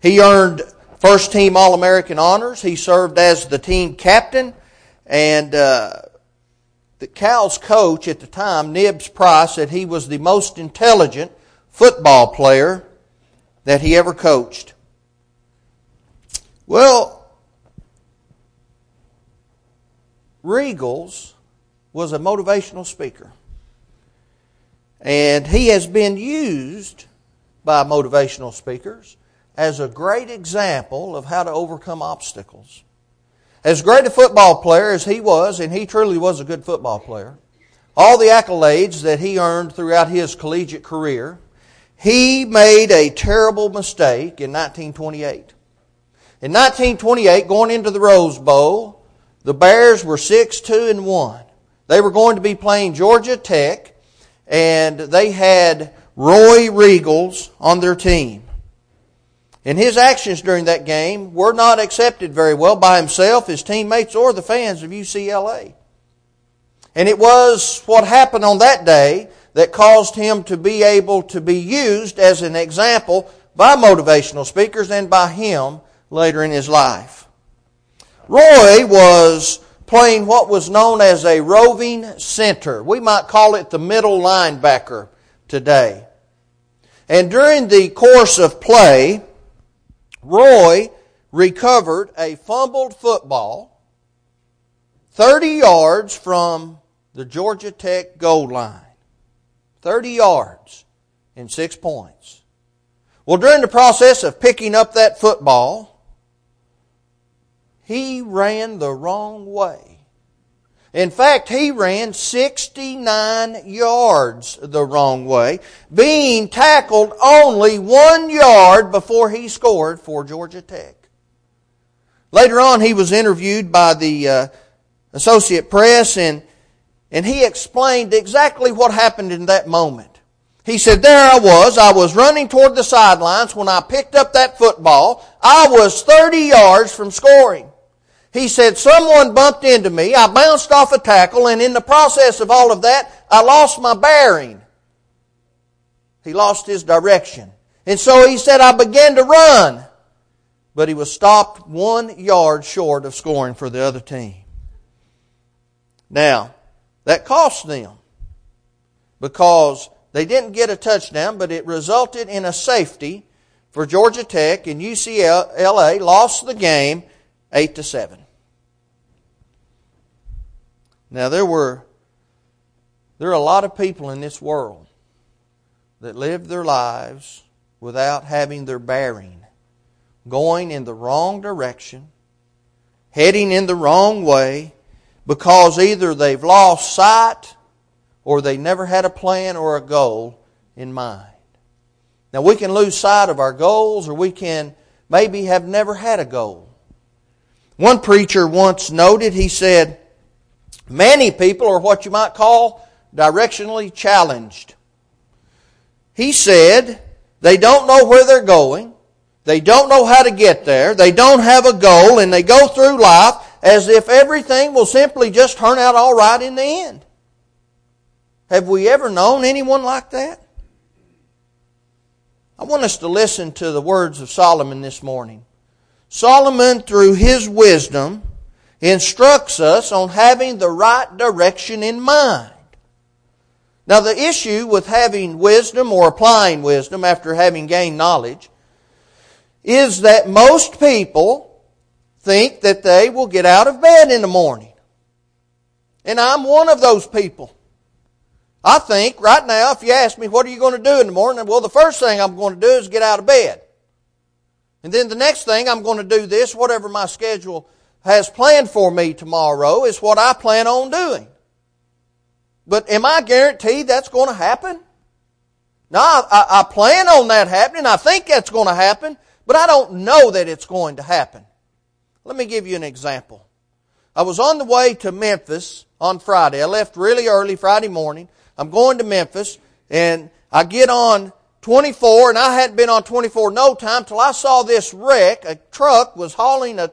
He earned first team All American honors. He served as the team captain. And uh, the Cal's coach at the time, Nibs Price, said he was the most intelligent football player that he ever coached. Well, Riegels was a motivational speaker. And he has been used by motivational speakers as a great example of how to overcome obstacles. As great a football player as he was, and he truly was a good football player, all the accolades that he earned throughout his collegiate career, he made a terrible mistake in 1928. In 1928, going into the Rose Bowl, the Bears were 6 2 and 1. They were going to be playing Georgia Tech, and they had Roy Riegels on their team. And his actions during that game were not accepted very well by himself, his teammates, or the fans of UCLA. And it was what happened on that day that caused him to be able to be used as an example by motivational speakers and by him later in his life. Roy was playing what was known as a roving center. We might call it the middle linebacker today. And during the course of play, Roy recovered a fumbled football 30 yards from the Georgia Tech goal line. 30 yards and six points. Well, during the process of picking up that football, he ran the wrong way. In fact, he ran 69 yards the wrong way, being tackled only one yard before he scored for Georgia Tech. Later on, he was interviewed by the uh, Associate Press, and, and he explained exactly what happened in that moment. He said, There I was. I was running toward the sidelines when I picked up that football. I was 30 yards from scoring. He said, Someone bumped into me. I bounced off a tackle, and in the process of all of that, I lost my bearing. He lost his direction. And so he said, I began to run. But he was stopped one yard short of scoring for the other team. Now, that cost them because they didn't get a touchdown, but it resulted in a safety for Georgia Tech, and UCLA lost the game 8 to 7. Now there were there are a lot of people in this world that live their lives without having their bearing, going in the wrong direction, heading in the wrong way because either they've lost sight or they never had a plan or a goal in mind. Now we can lose sight of our goals or we can maybe have never had a goal. One preacher once noted, he said, Many people are what you might call directionally challenged. He said they don't know where they're going, they don't know how to get there, they don't have a goal, and they go through life as if everything will simply just turn out all right in the end. Have we ever known anyone like that? I want us to listen to the words of Solomon this morning. Solomon, through his wisdom, instructs us on having the right direction in mind. Now, the issue with having wisdom or applying wisdom after having gained knowledge is that most people think that they will get out of bed in the morning. And I'm one of those people. I think right now, if you ask me, what are you going to do in the morning? Well, the first thing I'm going to do is get out of bed. And then the next thing I'm going to do this, whatever my schedule has planned for me tomorrow is what I plan on doing. But am I guaranteed that's going to happen? No, I, I, plan on that happening. I think that's going to happen, but I don't know that it's going to happen. Let me give you an example. I was on the way to Memphis on Friday. I left really early Friday morning. I'm going to Memphis, and I get on 24, and I hadn't been on 24 no time till I saw this wreck. A truck was hauling a,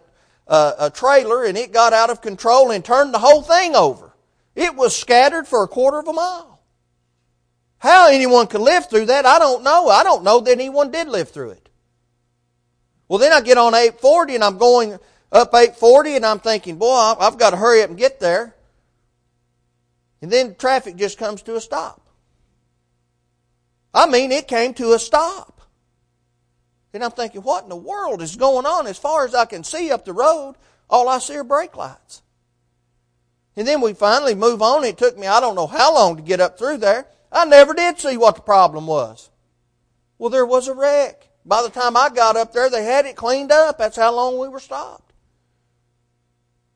a, a trailer, and it got out of control and turned the whole thing over. It was scattered for a quarter of a mile. How anyone could live through that, I don't know. I don't know that anyone did live through it. Well, then I get on 840 and I'm going up 840 and I'm thinking, boy, I've got to hurry up and get there. And then traffic just comes to a stop. I mean, it came to a stop. And I'm thinking, what in the world is going on? As far as I can see up the road, all I see are brake lights. And then we finally move on. It took me, I don't know how long to get up through there. I never did see what the problem was. Well, there was a wreck. By the time I got up there, they had it cleaned up. That's how long we were stopped.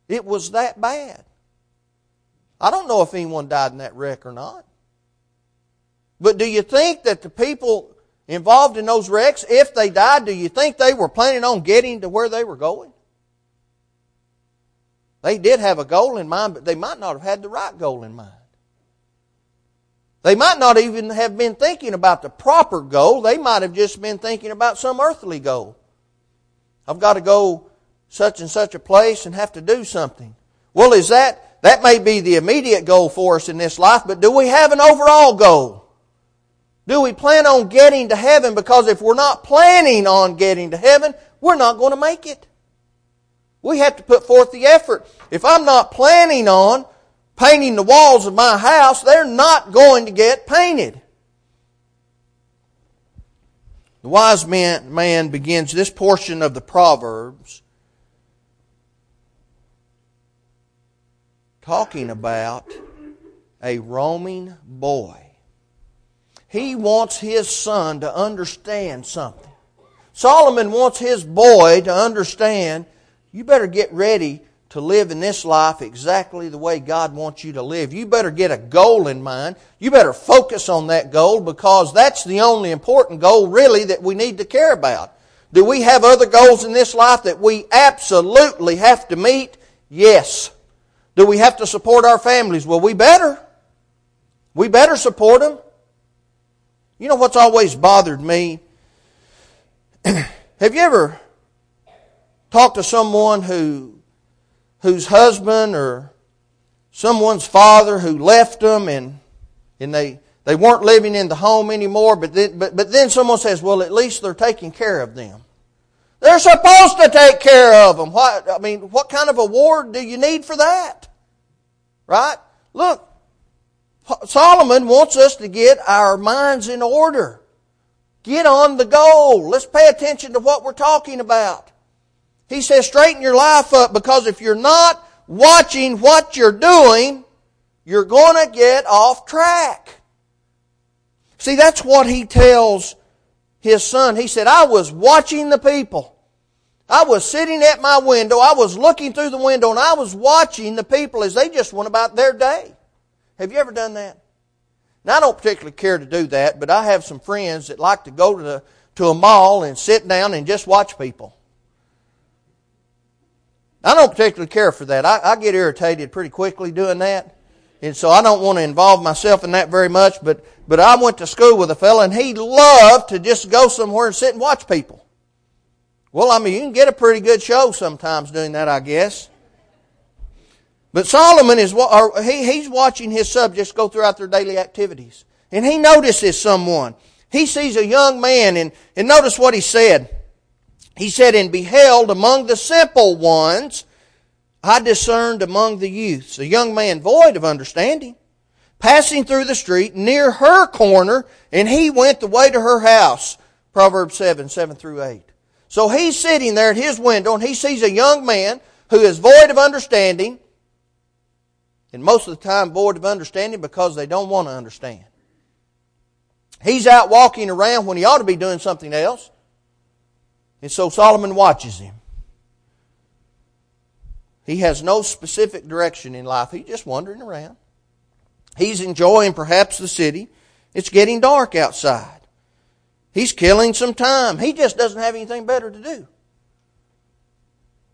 It was that bad. I don't know if anyone died in that wreck or not. But do you think that the people involved in those wrecks, if they died, do you think they were planning on getting to where they were going? They did have a goal in mind, but they might not have had the right goal in mind. They might not even have been thinking about the proper goal. They might have just been thinking about some earthly goal. I've got to go such and such a place and have to do something. Well, is that, that may be the immediate goal for us in this life, but do we have an overall goal? Do we plan on getting to heaven? Because if we're not planning on getting to heaven, we're not going to make it. We have to put forth the effort. If I'm not planning on painting the walls of my house, they're not going to get painted. The wise man, man begins this portion of the Proverbs talking about a roaming boy. He wants his son to understand something. Solomon wants his boy to understand you better get ready to live in this life exactly the way God wants you to live. You better get a goal in mind. You better focus on that goal because that's the only important goal really that we need to care about. Do we have other goals in this life that we absolutely have to meet? Yes. Do we have to support our families? Well, we better. We better support them. You know what's always bothered me? have you ever talked to someone who whose husband or someone's father who left them and and they they weren't living in the home anymore, but then, but, but then someone says, well, at least they're taking care of them. They're supposed to take care of them. What, I mean, what kind of award do you need for that? Right? Look, Solomon wants us to get our minds in order. Get on the goal. Let's pay attention to what we're talking about. He says, straighten your life up because if you're not watching what you're doing, you're going to get off track. See, that's what he tells his son. He said, I was watching the people. I was sitting at my window. I was looking through the window and I was watching the people as they just went about their day. Have you ever done that? Now, I don't particularly care to do that, but I have some friends that like to go to, the, to a mall and sit down and just watch people. I don't particularly care for that. I, I get irritated pretty quickly doing that. And so I don't want to involve myself in that very much, but, but I went to school with a fellow and he loved to just go somewhere and sit and watch people. Well, I mean, you can get a pretty good show sometimes doing that, I guess. But Solomon is, he, he's watching his subjects go throughout their daily activities. And he notices someone. He sees a young man and, and notice what he said. He said, and beheld among the simple ones, I discerned among the youths a young man void of understanding, passing through the street near her corner, and he went the way to her house. Proverbs 7, 7 through 8. So he's sitting there at his window, and he sees a young man who is void of understanding, and most of the time void of understanding because they don't want to understand. He's out walking around when he ought to be doing something else. And so Solomon watches him. He has no specific direction in life. He's just wandering around. He's enjoying perhaps the city. It's getting dark outside. He's killing some time. He just doesn't have anything better to do.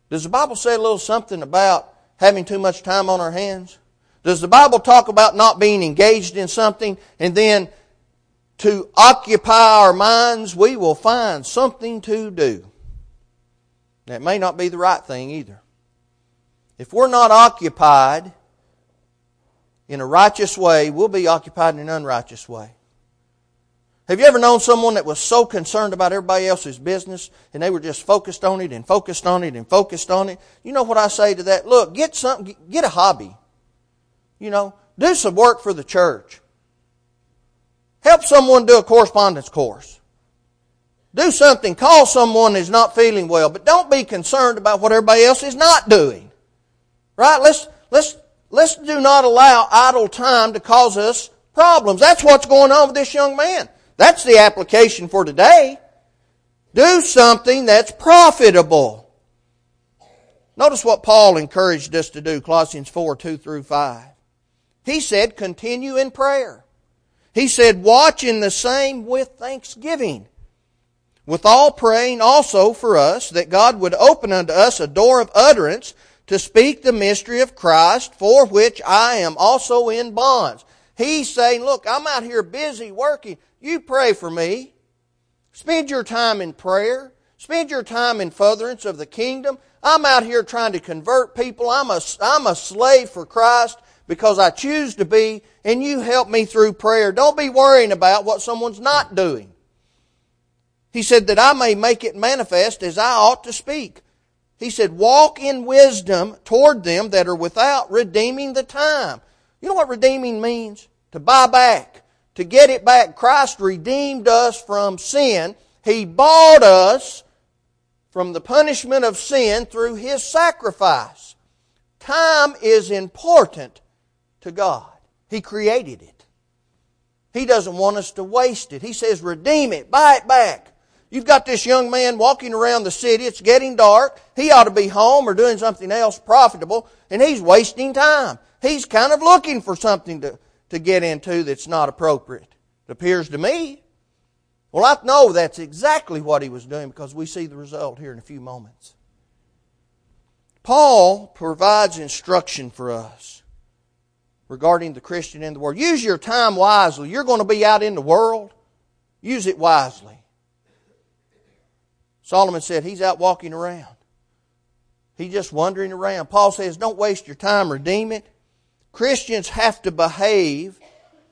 Does the Bible say a little something about having too much time on our hands? Does the Bible talk about not being engaged in something and then to occupy our minds, we will find something to do. That may not be the right thing either. If we're not occupied in a righteous way, we'll be occupied in an unrighteous way. Have you ever known someone that was so concerned about everybody else's business and they were just focused on it and focused on it and focused on it? You know what I say to that? Look, get something, get a hobby. You know, do some work for the church. Help someone do a correspondence course. Do something. Call someone who's not feeling well, but don't be concerned about what everybody else is not doing. Right? Let's, let's, let's do not allow idle time to cause us problems. That's what's going on with this young man. That's the application for today. Do something that's profitable. Notice what Paul encouraged us to do, Colossians 4, 2 through 5. He said, continue in prayer. He said, watch in the same with thanksgiving. With all praying also for us that God would open unto us a door of utterance to speak the mystery of Christ, for which I am also in bonds. He's saying, look, I'm out here busy working. You pray for me. Spend your time in prayer. Spend your time in furtherance of the kingdom. I'm out here trying to convert people. I'm a, I'm a slave for Christ because I choose to be, and you help me through prayer. Don't be worrying about what someone's not doing. He said that I may make it manifest as I ought to speak. He said, walk in wisdom toward them that are without, redeeming the time. You know what redeeming means? To buy back, to get it back. Christ redeemed us from sin. He bought us from the punishment of sin through His sacrifice. Time is important to God. He created it. He doesn't want us to waste it. He says, redeem it, buy it back. You've got this young man walking around the city. It's getting dark. He ought to be home or doing something else profitable, and he's wasting time. He's kind of looking for something to, to get into that's not appropriate. It appears to me. Well, I know that's exactly what he was doing because we see the result here in a few moments. Paul provides instruction for us regarding the Christian in the world. Use your time wisely. You're going to be out in the world. Use it wisely. Solomon said he's out walking around. He's just wandering around. Paul says, don't waste your time, redeem it. Christians have to behave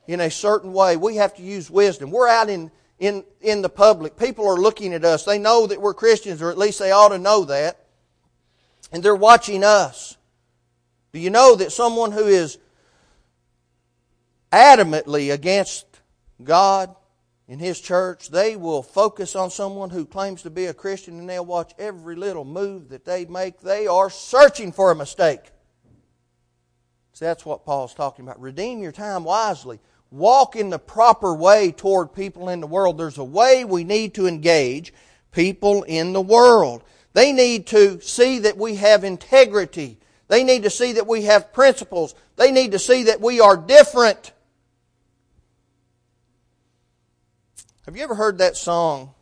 in a certain way. We have to use wisdom. We're out in, in, in the public. People are looking at us. They know that we're Christians, or at least they ought to know that. And they're watching us. Do you know that someone who is adamantly against God in his church, they will focus on someone who claims to be a Christian and they'll watch every little move that they make. They are searching for a mistake. See, that's what Paul's talking about. Redeem your time wisely. Walk in the proper way toward people in the world. There's a way we need to engage people in the world. They need to see that we have integrity. They need to see that we have principles. They need to see that we are different. Have you ever heard that song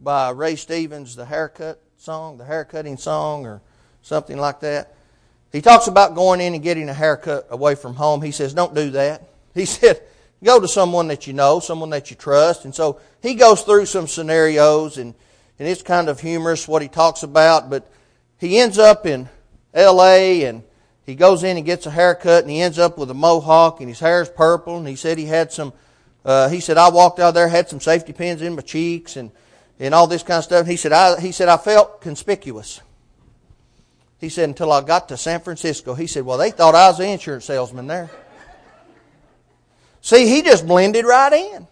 by Ray Stevens, the haircut song, the haircutting song, or something like that? He talks about going in and getting a haircut away from home. He says, don't do that. He said, go to someone that you know, someone that you trust. And so he goes through some scenarios, and, and it's kind of humorous what he talks about, but he ends up in L.A., and he goes in and gets a haircut, and he ends up with a mohawk, and his hair is purple, and he said he had some uh, he said, I walked out there, had some safety pins in my cheeks and, and all this kind of stuff. He said, I, he said, I felt conspicuous. He said, until I got to San Francisco. He said, well, they thought I was the insurance salesman there. See, he just blended right in.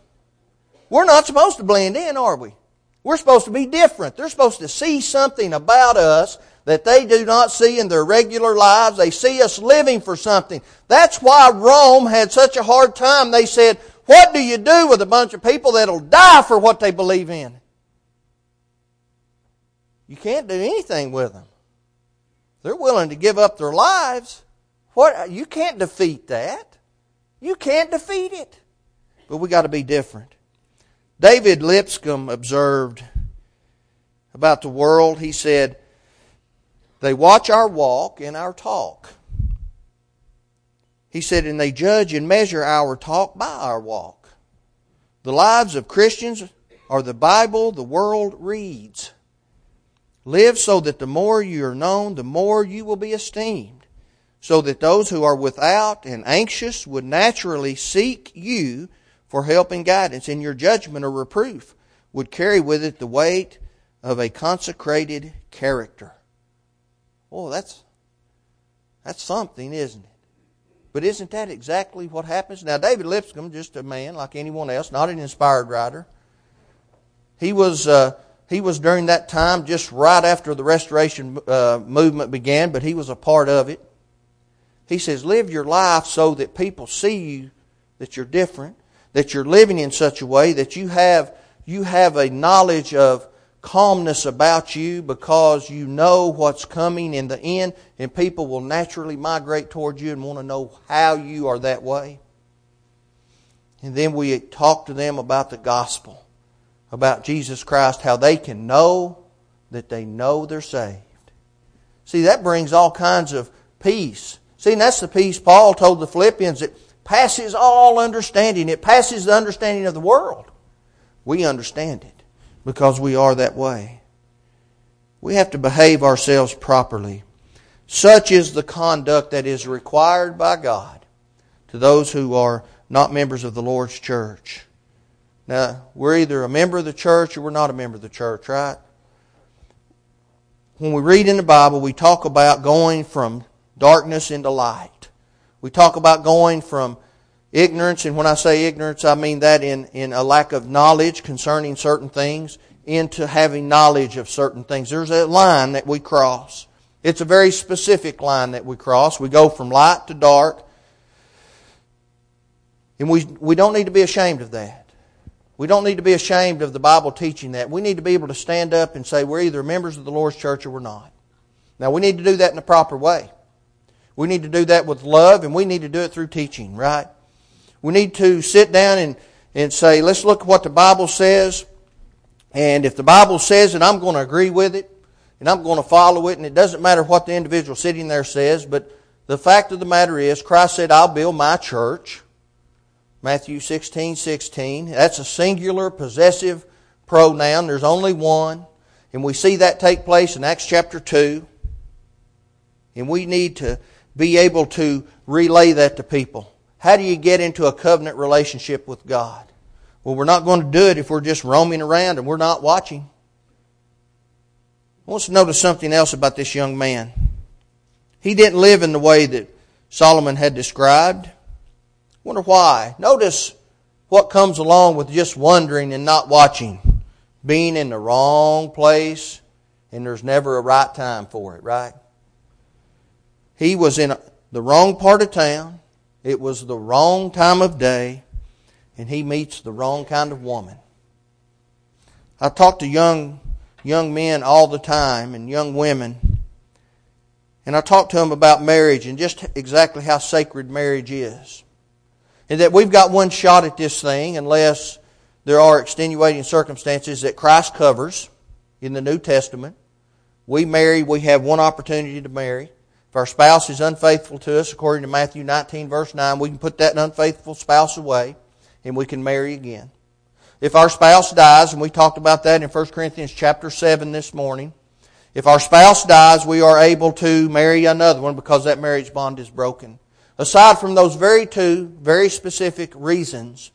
We're not supposed to blend in, are we? We're supposed to be different. They're supposed to see something about us that they do not see in their regular lives. They see us living for something. That's why Rome had such a hard time. They said, what do you do with a bunch of people that'll die for what they believe in? You can't do anything with them. They're willing to give up their lives. What you can't defeat that. You can't defeat it. But we got to be different. David Lipscomb observed about the world. He said, "They watch our walk and our talk." He said, and they judge and measure our talk by our walk. The lives of Christians are the Bible the world reads. Live so that the more you are known, the more you will be esteemed, so that those who are without and anxious would naturally seek you for help and guidance, and your judgment or reproof would carry with it the weight of a consecrated character. Oh, that's that's something, isn't it? But isn't that exactly what happens? Now, David Lipscomb, just a man like anyone else, not an inspired writer. He was uh, he was during that time, just right after the Restoration uh, movement began, but he was a part of it. He says, "Live your life so that people see you that you're different, that you're living in such a way that you have you have a knowledge of calmness about you because you know what's coming in the end, and people will naturally migrate towards you and want to know how you are that way. And then we talk to them about the gospel, about Jesus Christ, how they can know that they know they're saved. See, that brings all kinds of peace. See, and that's the peace Paul told the Philippians that passes all understanding. It passes the understanding of the world. We understand it because we are that way. We have to behave ourselves properly. Such is the conduct that is required by God to those who are not members of the Lord's church. Now, we're either a member of the church or we're not a member of the church, right? When we read in the Bible, we talk about going from darkness into light. We talk about going from Ignorance, and when I say ignorance, I mean that in, in a lack of knowledge concerning certain things into having knowledge of certain things. There's a line that we cross. It's a very specific line that we cross. We go from light to dark. And we, we don't need to be ashamed of that. We don't need to be ashamed of the Bible teaching that. We need to be able to stand up and say we're either members of the Lord's church or we're not. Now, we need to do that in a proper way. We need to do that with love, and we need to do it through teaching, right? We need to sit down and, and say, let's look at what the Bible says. And if the Bible says it, I'm going to agree with it and I'm going to follow it. And it doesn't matter what the individual sitting there says, but the fact of the matter is, Christ said, I'll build my church. Matthew 16, 16. That's a singular possessive pronoun. There's only one. And we see that take place in Acts chapter 2. And we need to be able to relay that to people. How do you get into a covenant relationship with God? Well, we're not going to do it if we're just roaming around and we're not watching. I want to notice something else about this young man. He didn't live in the way that Solomon had described. Wonder why. Notice what comes along with just wondering and not watching. Being in the wrong place, and there's never a right time for it, right? He was in the wrong part of town. It was the wrong time of day, and he meets the wrong kind of woman. I talk to young young men all the time and young women, and I talk to them about marriage and just exactly how sacred marriage is, and that we've got one shot at this thing unless there are extenuating circumstances that Christ covers in the New Testament. We marry, we have one opportunity to marry. If our spouse is unfaithful to us, according to Matthew 19, verse 9, we can put that unfaithful spouse away and we can marry again. If our spouse dies, and we talked about that in 1 Corinthians chapter 7 this morning, if our spouse dies, we are able to marry another one because that marriage bond is broken. Aside from those very two, very specific reasons,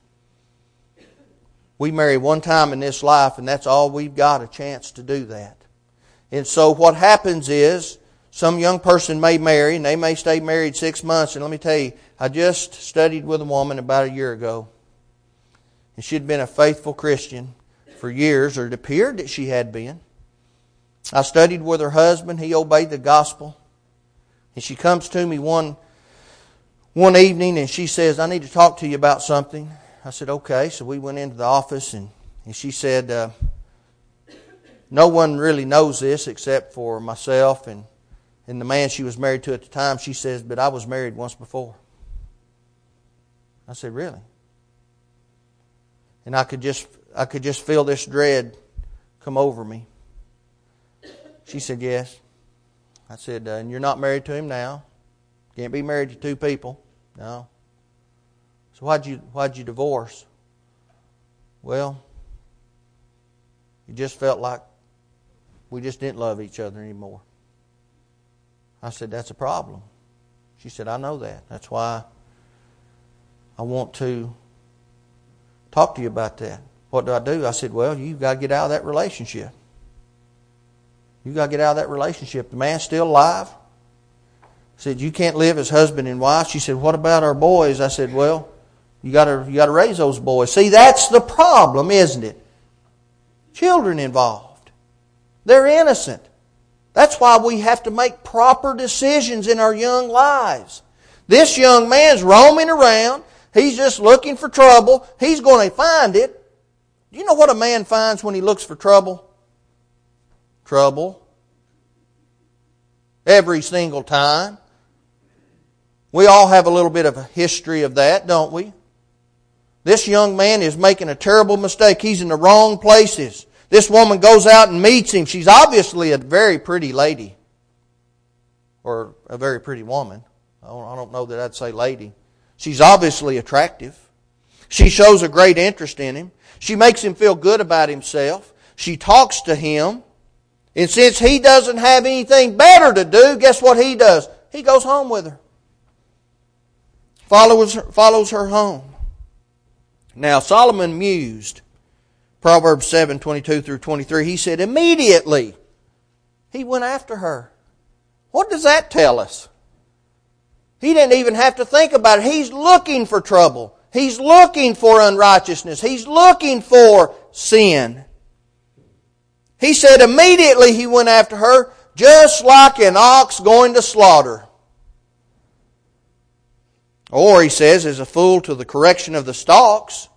we marry one time in this life, and that's all we've got a chance to do that. And so what happens is, some young person may marry and they may stay married six months. And let me tell you, I just studied with a woman about a year ago. And she'd been a faithful Christian for years, or it appeared that she had been. I studied with her husband. He obeyed the gospel. And she comes to me one, one evening and she says, I need to talk to you about something. I said, okay. So we went into the office and, and she said, uh, no one really knows this except for myself and and the man she was married to at the time, she says, But I was married once before. I said, Really? And I could just I could just feel this dread come over me. She said, Yes. I said, uh, And you're not married to him now. Can't be married to two people. No. So why'd you why'd you divorce? Well, you just felt like we just didn't love each other anymore. I said, That's a problem. She said, I know that. That's why I want to talk to you about that. What do I do? I said, Well, you've got to get out of that relationship. You've got to get out of that relationship. The man's still alive. I said, You can't live as husband and wife. She said, What about our boys? I said, Well, you gotta you gotta raise those boys. See, that's the problem, isn't it? Children involved. They're innocent. That's why we have to make proper decisions in our young lives. This young man's roaming around. He's just looking for trouble. He's going to find it. Do you know what a man finds when he looks for trouble? Trouble. Every single time. We all have a little bit of a history of that, don't we? This young man is making a terrible mistake. He's in the wrong places. This woman goes out and meets him. She's obviously a very pretty lady. Or a very pretty woman. I don't know that I'd say lady. She's obviously attractive. She shows a great interest in him. She makes him feel good about himself. She talks to him. And since he doesn't have anything better to do, guess what he does? He goes home with her. Follows her, follows her home. Now Solomon mused. Proverbs 7, 22 through 23. He said, immediately he went after her. What does that tell us? He didn't even have to think about it. He's looking for trouble. He's looking for unrighteousness. He's looking for sin. He said immediately he went after her, just like an ox going to slaughter. Or, he says, as a fool to the correction of the stalks.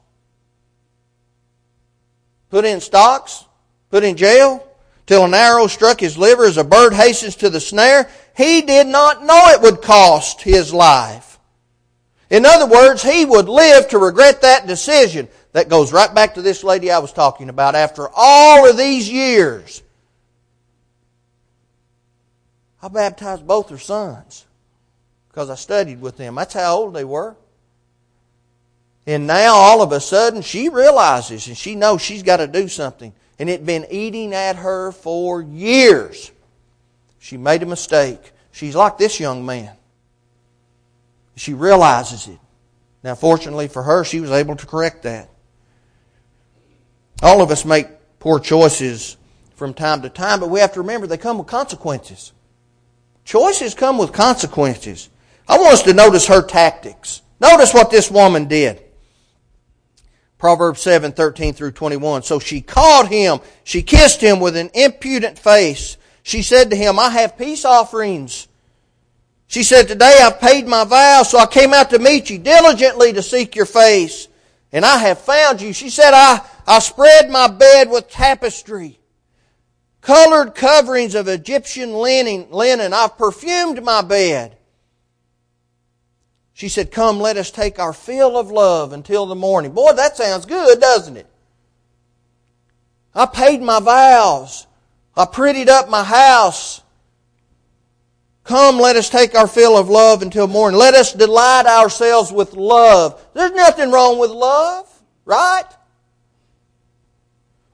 Put in stocks, put in jail, till an arrow struck his liver as a bird hastens to the snare. He did not know it would cost his life. In other words, he would live to regret that decision. That goes right back to this lady I was talking about. After all of these years, I baptized both her sons because I studied with them. That's how old they were. And now all of a sudden she realizes and she knows she's got to do something. And it had been eating at her for years. She made a mistake. She's like this young man. She realizes it. Now, fortunately for her, she was able to correct that. All of us make poor choices from time to time, but we have to remember they come with consequences. Choices come with consequences. I want us to notice her tactics. Notice what this woman did. Proverbs 7, 13 through 21. So she called him, she kissed him with an impudent face. She said to him, I have peace offerings. She said, Today I've paid my vows, so I came out to meet you diligently to seek your face. And I have found you. She said, I, I spread my bed with tapestry, colored coverings of Egyptian linen, linen. I've perfumed my bed. She said, Come, let us take our fill of love until the morning. Boy, that sounds good, doesn't it? I paid my vows. I prettied up my house. Come, let us take our fill of love until morning. Let us delight ourselves with love. There's nothing wrong with love, right?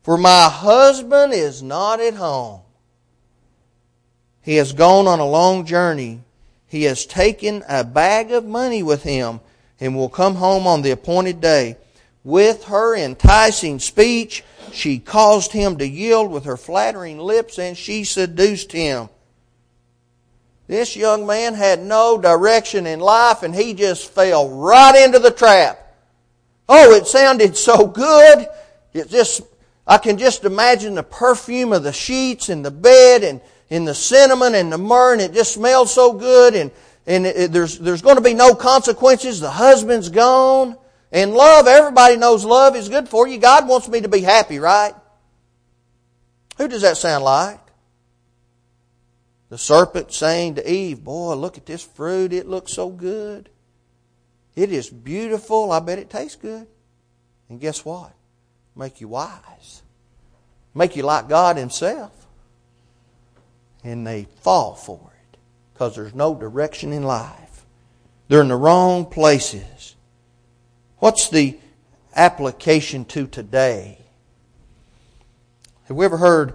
For my husband is not at home. He has gone on a long journey he has taken a bag of money with him and will come home on the appointed day. With her enticing speech, she caused him to yield with her flattering lips and she seduced him. This young man had no direction in life and he just fell right into the trap. Oh, it sounded so good. It just, I can just imagine the perfume of the sheets and the bed and in the cinnamon and the myrrh, and it just smells so good, and, and it, it, there's, there's going to be no consequences. The husband's gone. And love, everybody knows love is good for you. God wants me to be happy, right? Who does that sound like? The serpent saying to Eve, Boy, look at this fruit. It looks so good. It is beautiful. I bet it tastes good. And guess what? Make you wise. Make you like God Himself and they fall for it because there's no direction in life. They're in the wrong places. What's the application to today? Have we ever heard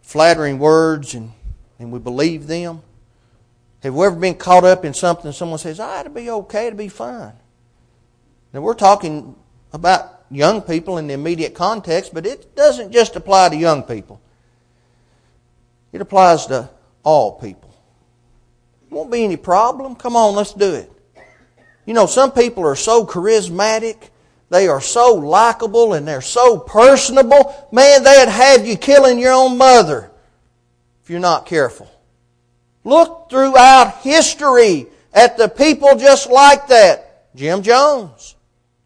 flattering words and, and we believe them? Have we ever been caught up in something someone says, ah, it'll be okay, it'll be fine? Now we're talking about young people in the immediate context, but it doesn't just apply to young people. It applies to all people. Won't be any problem. Come on, let's do it. You know, some people are so charismatic, they are so likable, and they're so personable. Man, they'd have you killing your own mother if you're not careful. Look throughout history at the people just like that. Jim Jones,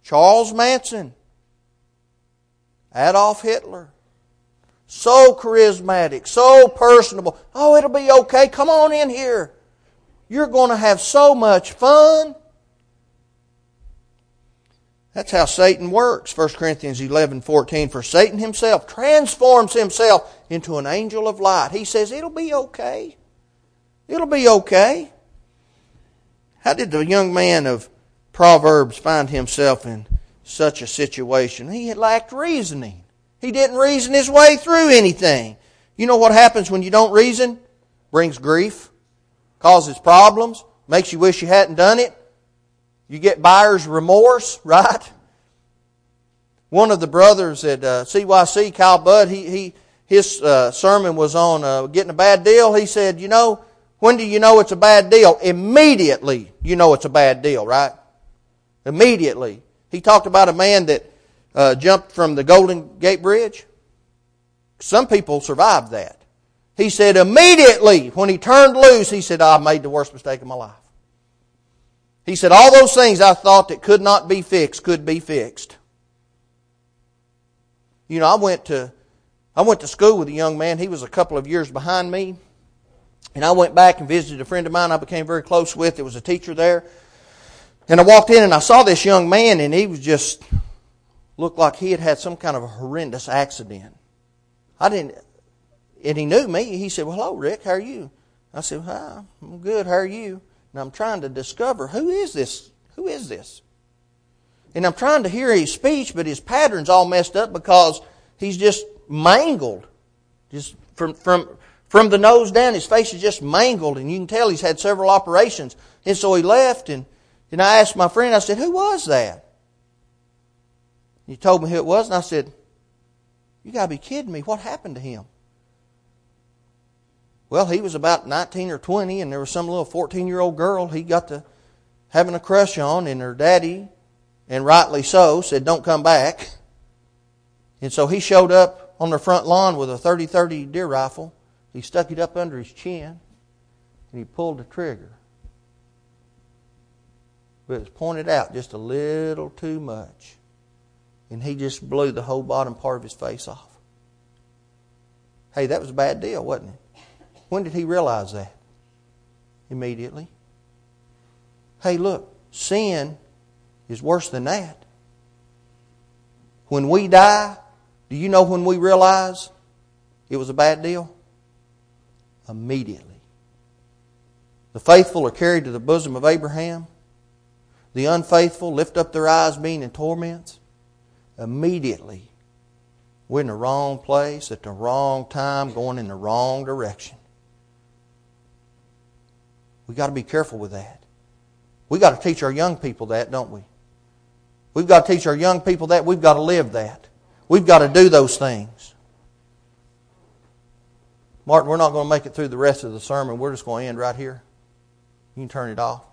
Charles Manson, Adolf Hitler. So charismatic, so personable. Oh, it'll be okay. Come on in here. You're going to have so much fun. That's how Satan works. 1 Corinthians 11, 14. For Satan himself transforms himself into an angel of light. He says, it'll be okay. It'll be okay. How did the young man of Proverbs find himself in such a situation? He had lacked reasoning. He didn't reason his way through anything. You know what happens when you don't reason? Brings grief, causes problems, makes you wish you hadn't done it. You get buyer's remorse, right? One of the brothers at uh, CYC, Kyle Budd, he, he his uh, sermon was on uh, getting a bad deal. He said, "You know, when do you know it's a bad deal? Immediately, you know it's a bad deal, right? Immediately." He talked about a man that uh, jumped from the Golden Gate Bridge. Some people survived that. He said immediately when he turned loose, he said, I made the worst mistake of my life. He said, all those things I thought that could not be fixed could be fixed. You know, I went to, I went to school with a young man. He was a couple of years behind me. And I went back and visited a friend of mine I became very close with. There was a teacher there. And I walked in and I saw this young man and he was just, looked like he had had some kind of a horrendous accident. I didn't, and he knew me. He said, well, hello, Rick, how are you? I said, hi, I'm good, how are you? And I'm trying to discover who is this? Who is this? And I'm trying to hear his speech, but his pattern's all messed up because he's just mangled. Just from, from, from the nose down, his face is just mangled, and you can tell he's had several operations. And so he left, and, and I asked my friend, I said, Who was that? He told me who it was, and I said, You got to be kidding me. What happened to him? Well, he was about 19 or 20, and there was some little 14 year old girl he got to having a crush on, and her daddy, and rightly so, said, Don't come back. And so he showed up on the front lawn with a 30 30 deer rifle. He stuck it up under his chin, and he pulled the trigger. But it was pointed out just a little too much and he just blew the whole bottom part of his face off. Hey, that was a bad deal, wasn't it? When did he realize that? Immediately. Hey, look, sin is worse than that. When we die, do you know when we realize it was a bad deal? Immediately. The faithful are carried to the bosom of Abraham. The unfaithful lift up their eyes, being in torments immediately we're in the wrong place at the wrong time, going in the wrong direction. We've got to be careful with that. We've got to teach our young people that, don't we? We've got to teach our young people that. We've got to live that. We've got to do those things. Martin, we're not going to make it through the rest of the sermon. We're just going to end right here. You can turn it off.